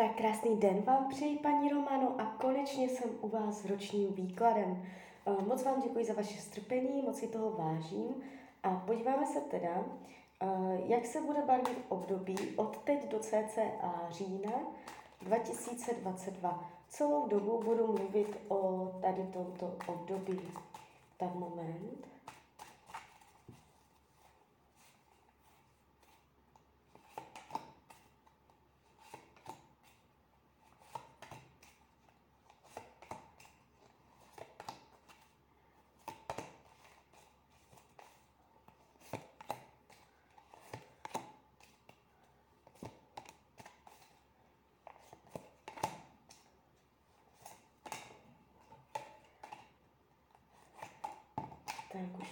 Tak krásný den vám přeji, paní Romano, a konečně jsem u vás s ročním výkladem. Eh, moc vám děkuji za vaše strpení, moc si toho vážím. A podíváme se teda, eh, jak se bude barvit období od teď do cca října 2022. Celou dobu budu mluvit o tady tomto období. Tak moment.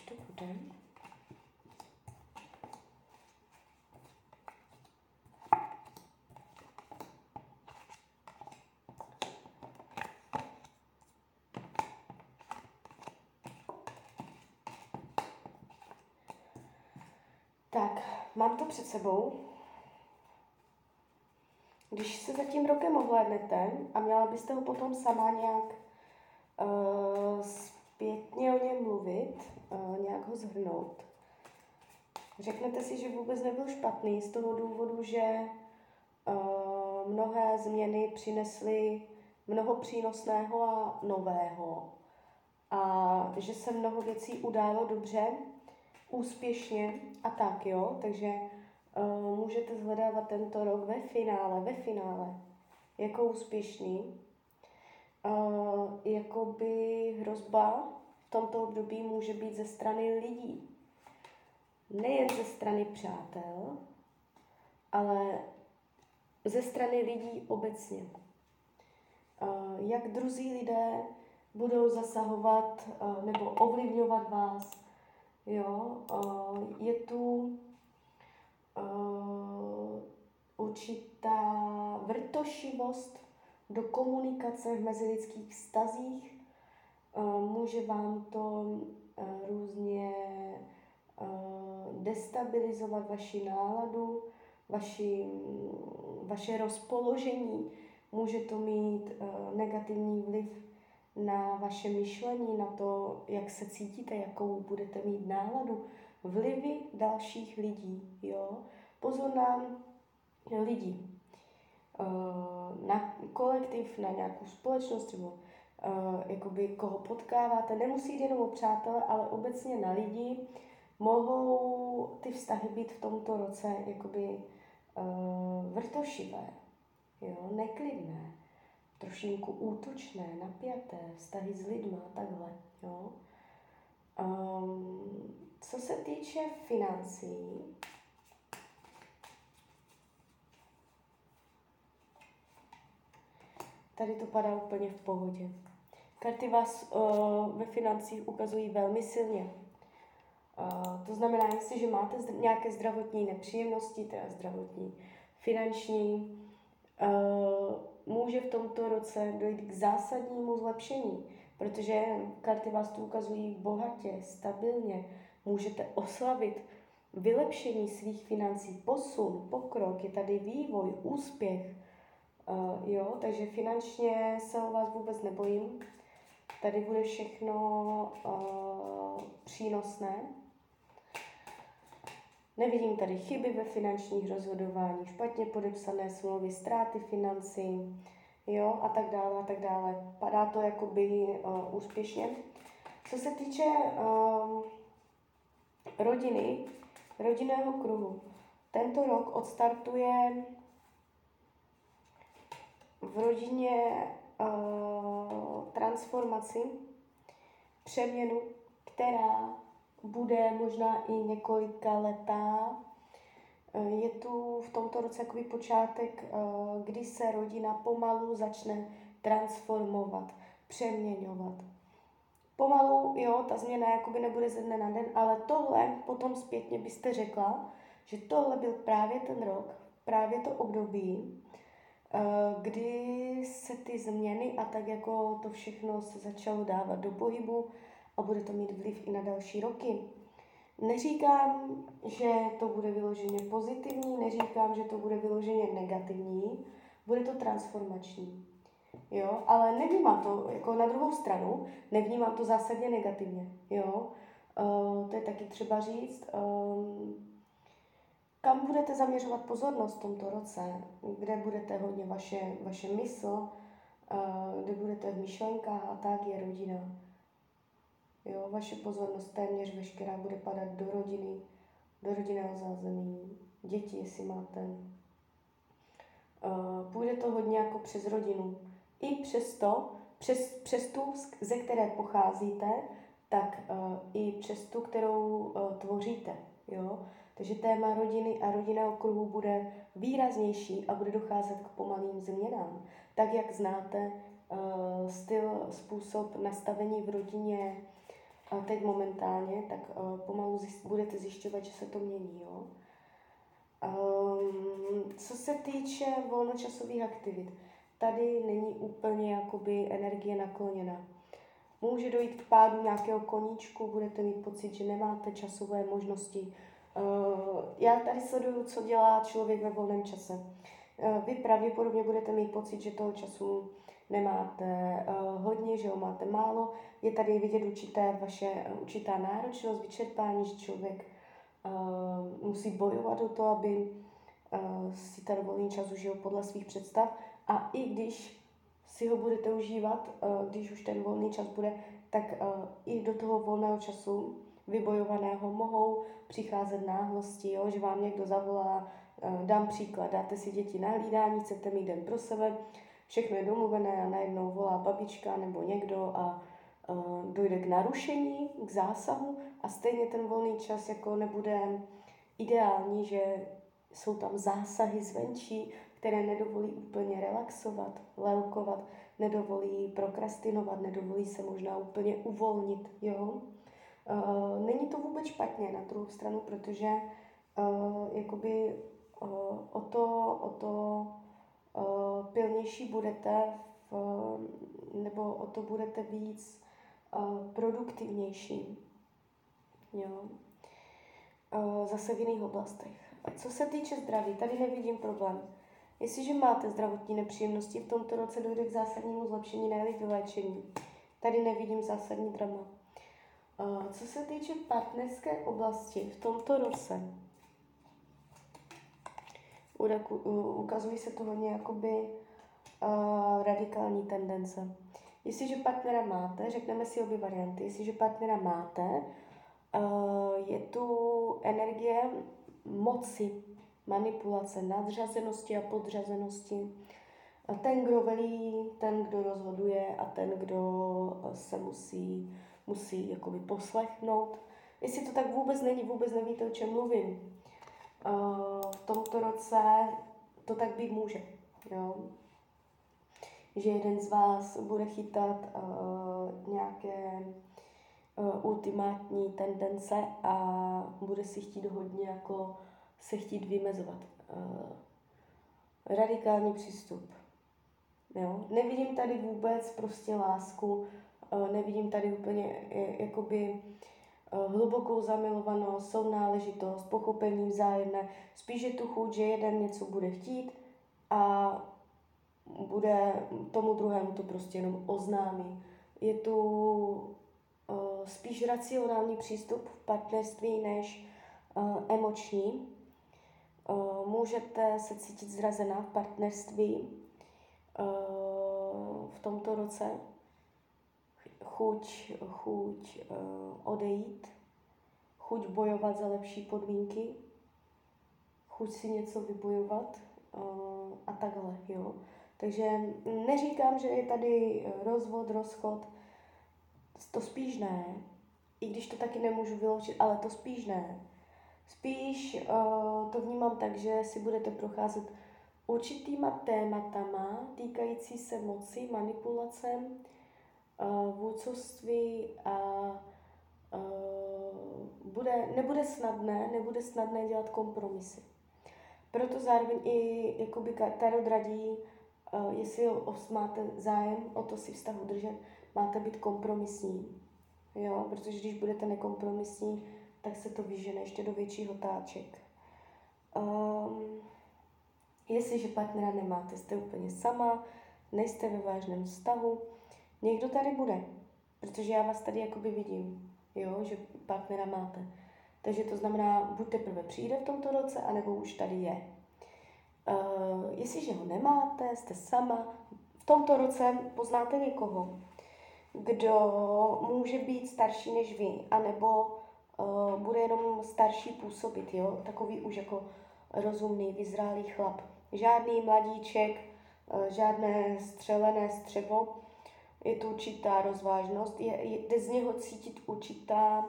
To bude. Tak, mám to před sebou. Když se za tím rokem ohlédnete a měla byste ho potom sama nějak uh, zpětně o něm mluvit, nějak ho zhrnout. Řeknete si, že vůbec nebyl špatný z toho důvodu, že mnohé změny přinesly mnoho přínosného a nového a že se mnoho věcí událo dobře, úspěšně a tak, jo. Takže můžete zhledávat tento rok ve finále, ve finále, jako úspěšný jakoby hrozba v tomto období může být ze strany lidí. Nejen ze strany přátel, ale ze strany lidí obecně. Jak druzí lidé budou zasahovat nebo ovlivňovat vás. Jo? Je tu určitá vrtošivost do komunikace v mezilidských vztazích. Eh, může vám to eh, různě eh, destabilizovat vaši náladu, vaši, vaše rozpoložení. Může to mít negativní vliv na vaše myšlení, na to, jak se cítíte, jakou budete mít náladu. Vlivy dalších lidí. Jo? Pozor na lidi. Eh, na kolektiv, na nějakou společnost, třeba uh, jakoby koho potkáváte. Nemusí jít jenom o přátele, ale obecně na lidi. Mohou ty vztahy být v tomto roce jakoby uh, vrtošivé, jo, neklidné, trošinku útočné, napjaté, vztahy s lidmi a takhle. Jo. Um, co se týče financí, Tady to padá úplně v pohodě. Karty vás uh, ve financích ukazují velmi silně. Uh, to znamená, jestliže máte zdr- nějaké zdravotní nepříjemnosti, teda zdravotní, finanční, uh, může v tomto roce dojít k zásadnímu zlepšení, protože karty vás tu ukazují bohatě, stabilně, můžete oslavit vylepšení svých financí, posun, pokrok, je tady vývoj, úspěch, Uh, jo, takže finančně se o vás vůbec nebojím. Tady bude všechno uh, přínosné. Nevidím tady chyby ve finančních rozhodování, špatně podepsané smlouvy, ztráty financí, jo, a tak dále, a tak dále. Padá to jakoby uh, úspěšně. Co se týče uh, rodiny, rodinného kruhu, tento rok odstartuje v rodině uh, transformaci, přeměnu, která bude možná i několika letá. Uh, je tu v tomto roce takový počátek, uh, kdy se rodina pomalu začne transformovat, přeměňovat. Pomalu, jo, ta změna jakoby nebude ze dne na den, ale tohle potom zpětně byste řekla, že tohle byl právě ten rok, právě to období, Eh, kdy se ty změny a tak jako to všechno se začalo dávat do pohybu a bude to mít vliv i na další roky. Neříkám, že to bude vyloženě pozitivní, neříkám, že to bude vyloženě negativní. Bude to transformační. Jo, ale nevnímám to, jako na druhou stranu, nevnímám to zásadně negativně. Jo, uh, to je taky třeba říct. Um, kam budete zaměřovat pozornost v tomto roce? Kde budete hodně vaše, vaše mysl? Uh, kde budete v myšlenkách a tak je rodina. Jo, vaše pozornost téměř veškerá bude padat do rodiny, do rodinného zázemí, děti, jestli máte. Uh, půjde to hodně jako přes rodinu. I přesto, přes, přes tu, ze které pocházíte, tak uh, i přes tu, kterou tvoříte. Jo? Takže téma rodiny a rodinného kruhu bude výraznější a bude docházet k pomalým změnám. Tak, jak znáte uh, styl, způsob nastavení v rodině teď momentálně, tak uh, pomalu budete zjišťovat, že se to mění. Jo? Um, co se týče volnočasových aktivit, tady není úplně jakoby energie nakloněna. Může dojít k pádu nějakého koníčku, budete mít pocit, že nemáte časové možnosti. Uh, já tady sleduju, co dělá člověk ve volném čase. Uh, vy pravděpodobně budete mít pocit, že toho času nemáte uh, hodně, že ho máte málo. Je tady vidět určité vaše, určitá náročnost, vyčerpání, že člověk musí bojovat o to, aby si ten volný čas užil podle svých představ. A i když si ho budete užívat, když už ten volný čas bude, tak i do toho volného času vybojovaného mohou přicházet náhlosti, jo, že vám někdo zavolá, uh, dám příklad, dáte si děti na hlídání, chcete mít den pro sebe, všechno je domluvené a najednou volá babička nebo někdo a uh, dojde k narušení, k zásahu a stejně ten volný čas jako nebude ideální, že jsou tam zásahy zvenčí, které nedovolí úplně relaxovat, lelkovat, nedovolí prokrastinovat, nedovolí se možná úplně uvolnit. Jo? Uh, není to vůbec špatně na druhou stranu, protože uh, jakoby uh, o to, o to uh, pilnější budete, v, nebo o to budete víc uh, produktivnější. Jo? Uh, zase v jiných oblastech. A co se týče zdraví, tady nevidím problém. Jestliže máte zdravotní nepříjemnosti, v tomto roce dojde k zásadnímu zlepšení, ne vyléčení. Tady nevidím zásadní drama. Co se týče partnerské oblasti, v tomto roce ukazují se to hodně jakoby uh, radikální tendence. Jestliže partnera máte, řekneme si obě varianty, jestliže partnera máte, uh, je tu energie moci, manipulace, nadřazenosti a podřazenosti. Ten, kdo velí, ten, kdo rozhoduje a ten, kdo se musí, musí jakoby poslechnout. Jestli to tak vůbec není, vůbec nevíte, o čem mluvím. V tomto roce to tak být může. Jo? Že jeden z vás bude chytat uh, nějaké uh, ultimátní tendence a bude si chtít hodně jako se chtít vymezovat. Radikální přístup. Jo? Nevidím tady vůbec prostě lásku, nevidím tady úplně jakoby uh, hlubokou zamilovanost, sounáležitost, pochopení vzájemné. Spíš je tu chuť, že jeden něco bude chtít a bude tomu druhému to prostě jenom oznámí. Je tu uh, spíš racionální přístup v partnerství než emoční. Můžete se cítit zrazená v partnerství v tomto roce. Chuť, chuť uh, odejít, chuť bojovat za lepší podmínky, chuť si něco vybojovat a takhle, jo. Takže neříkám, že je tady rozvod, rozchod, to spíš ne, i když to taky nemůžu vyloučit, ale to spíš ne. Spíš uh, to vnímám tak, že si budete procházet určitýma tématama týkající se moci, manipulace, uh, vůdcovství a uh, bude, nebude snadné, nebude snadné dělat kompromisy. Proto zároveň i jakoby Tarot radí, uh, jestli máte zájem o to si vztah udržet, máte být kompromisní. Jo, protože když budete nekompromisní, tak se to vyžene ještě do většího táček. Um, Jestliže partnera nemáte, jste úplně sama, nejste ve vážném vztahu, někdo tady bude, protože já vás tady jakoby vidím, jo, že partnera máte. Takže to znamená, buď teprve přijde v tomto roce, anebo už tady je. Uh, jestliže ho nemáte, jste sama, v tomto roce poznáte někoho, kdo může být starší než vy, anebo uh, bude jenom starší působit, jo? Takový už jako rozumný, vyzrálý chlap. Žádný mladíček, uh, žádné střelené střevo, je tu určitá rozvážnost, je, je, jde z něho cítit určitá,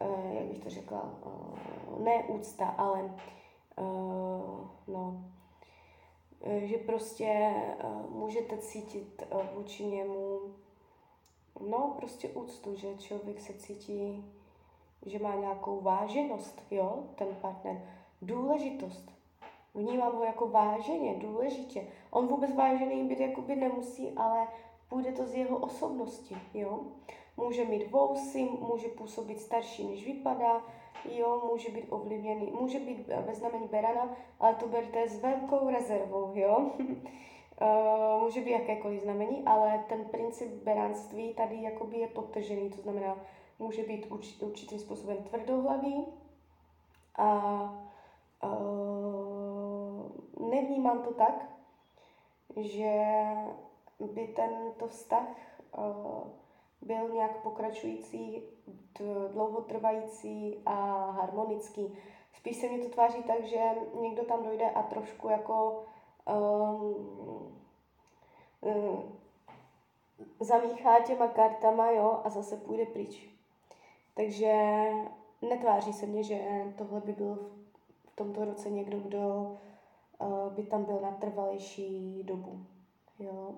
uh, jak bych to řekla, uh, ne úcta, ale uh, no, že prostě uh, můžete cítit uh, vůči němu no, prostě úctu, že člověk se cítí, že má nějakou váženost, jo, ten partner. Důležitost. Vnímám ho jako váženě, důležitě. On vůbec vážený být jakoby nemusí, ale půjde to z jeho osobnosti, jo. Může mít vousy, může působit starší, než vypadá, jo, může být ovlivněný, může být ve znamení berana, ale to berte s velkou rezervou, jo. Uh, může být jakékoliv znamení, ale ten princip beránství tady jakoby je podtržený, to znamená, může být urč, určitým způsobem tvrdohlavý a uh, nevnímám to tak, že by tento vztah uh, byl nějak pokračující, dlouhotrvající a harmonický. Spíš se mi to tváří tak, že někdo tam dojde a trošku jako um, um, zamíchá těma kartama, jo, a zase půjde pryč. Takže netváří se mně, že tohle by byl v tomto roce někdo, kdo uh, by tam byl na trvalejší dobu. Jo.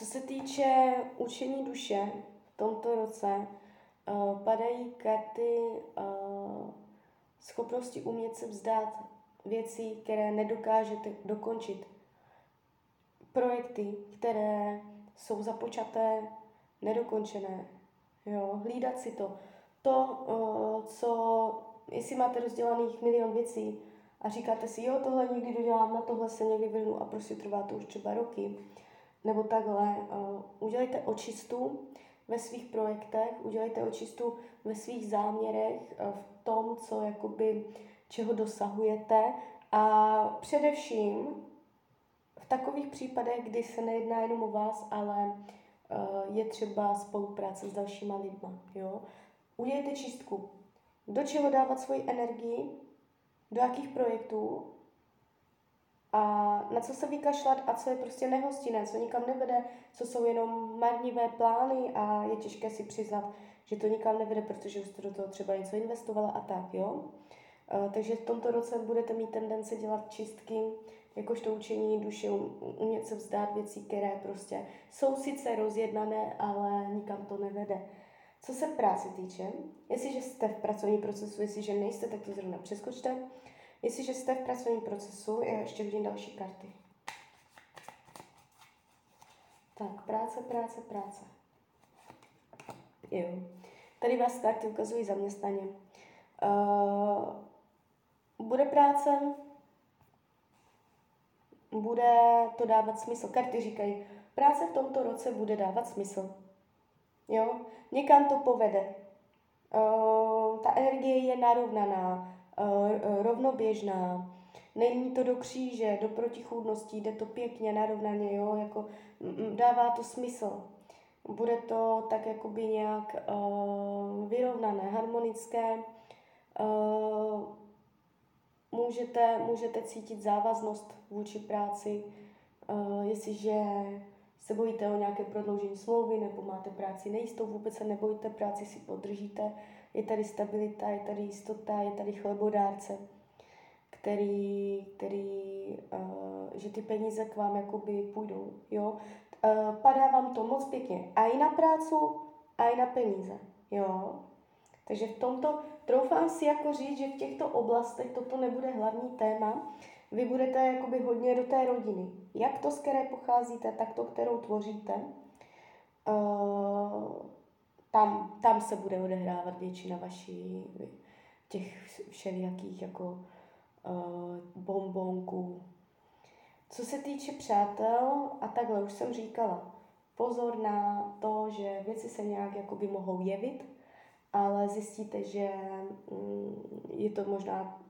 Co se týče učení duše v tomto roce, uh, padají karty uh, schopnosti umět se vzdát věcí, které nedokážete dokončit. Projekty, které jsou započaté, nedokončené. Jo, hlídat si to. To, co, jestli máte rozdělaných milion věcí a říkáte si, jo, tohle nikdy dodělám, na tohle se někdy vrhnu a prostě trvá to už třeba roky, nebo takhle, udělejte očistu ve svých projektech, udělejte očistu ve svých záměrech, v tom, co jakoby čeho dosahujete a především v takových případech, kdy se nejedná jenom o vás, ale uh, je třeba spolupráce s dalšíma lidma. Jo? Udělejte čistku. Do čeho dávat svoji energii, do jakých projektů a na co se vykašlat a co je prostě nehostinné, co nikam nevede, co jsou jenom marnivé plány a je těžké si přiznat, že to nikam nevede, protože už jste do toho třeba něco investovala a tak, jo. Eh, takže v tomto roce budete mít tendence dělat čistky, jakožto učení duše, umět se vzdát věcí, které prostě jsou sice rozjednané, ale nikam to nevede. Co se práce týče, jestliže jste v pracovním procesu, jestliže nejste, tak to zrovna přeskočte. Jestliže jste v pracovním procesu, já ještě vidím další karty. Tak, práce, práce, práce. Jo. Tady vás karty ukazují zaměstnaně. Uh, bude práce, bude to dávat smysl. Karty říkají, práce v tomto roce bude dávat smysl. Jo? Někam to povede. Uh, ta energie je narovnaná, rovnoběžná. Není to do kříže, do protichůdností, jde to pěkně, narovnaně, jo? Jako, dává to smysl. Bude to tak jakoby nějak uh, vyrovnané, harmonické. Uh, můžete, můžete cítit závaznost vůči práci, uh, jestliže se bojíte o nějaké prodloužení smlouvy nebo máte práci nejistou, vůbec se nebojte, práci si podržíte, je tady stabilita, je tady jistota, je tady chlebodárce, který, který uh, že ty peníze k vám jakoby půjdou, jo. Uh, padá vám to moc pěkně a i na prácu, a i na peníze, jo. Takže v tomto troufám si jako říct, že v těchto oblastech toto nebude hlavní téma. Vy budete jakoby hodně do té rodiny. Jak to, z které pocházíte, tak to, kterou tvoříte. Uh, tam, tam se bude odehrávat většina vaší těch všelijakých jako bombonku. Co se týče přátel, a takhle už jsem říkala, pozor na to, že věci se nějak jakoby mohou jevit, ale zjistíte, že mm, je to možná,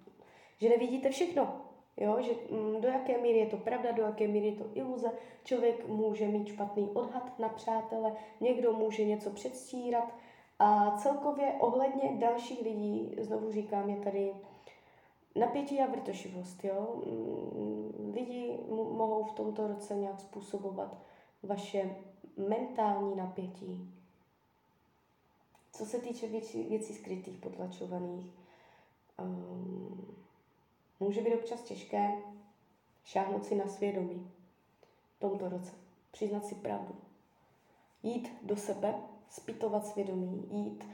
že nevidíte všechno. Jo, že mm, do jaké míry je to pravda, do jaké míry je to iluze. Člověk může mít špatný odhad na přátele, někdo může něco předstírat a celkově ohledně dalších lidí, znovu říkám, je tady napětí a vrtošivost. Jo? Mm, lidi mohou v tomto roce nějak způsobovat vaše mentální napětí. Co se týče věcí, věcí skrytých, potlačovaných, um, může být občas těžké šáhnout si na svědomí v tomto roce. Přiznat si pravdu. Jít do sebe, spitovat svědomí, jít,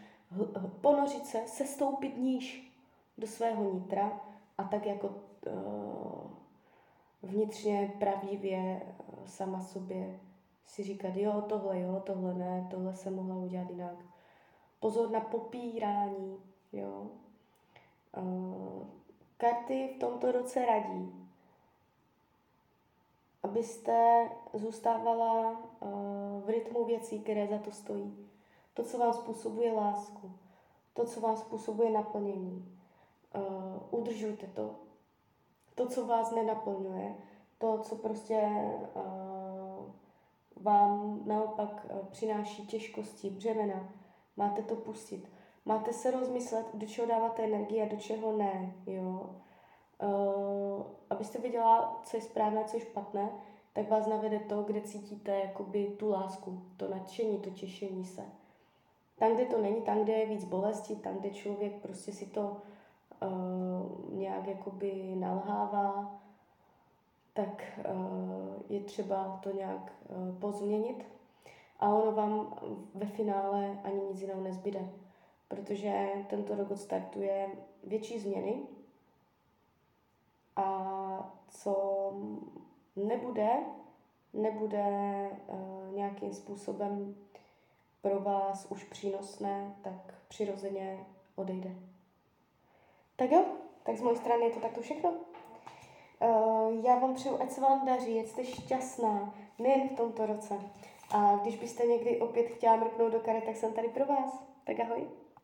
ponořit se, sestoupit níž do svého nitra a tak jako uh, vnitřně pravdivě uh, sama sobě si říkat, jo, tohle jo, tohle ne, tohle se mohla udělat jinak. Pozor na popírání, jo. Uh, karty v tomto roce radí, abyste zůstávala uh, v rytmu věcí, které za to stojí. To, co vám způsobuje lásku, to, co vám způsobuje naplnění. Uh, udržujte to. To, co vás nenaplňuje, to, co prostě uh, vám naopak přináší těžkosti, břemena, máte to pustit. Máte se rozmyslet, do čeho dáváte energii a do čeho ne, jo. Uh, abyste věděla, co je správné, co je špatné, tak vás navede to, kde cítíte jakoby tu lásku, to nadšení, to těšení se. Tam, kde to není, tam, kde je víc bolesti, tam, kde člověk prostě si to uh, nějak jakoby nalhává, tak uh, je třeba to nějak uh, pozměnit a ono vám ve finále ani nic jiného nezbyde, protože tento rok odstartuje větší změny a co nebude, nebude uh, nějakým způsobem pro vás už přínosné, tak přirozeně odejde. Tak jo, tak z mojej strany je to takto všechno. Uh, já vám přeju, ať se vám daří, ať jste šťastná, nejen v tomto roce. A když byste někdy opět chtěla mrknout do karet, tak jsem tady pro vás. Tak ahoj.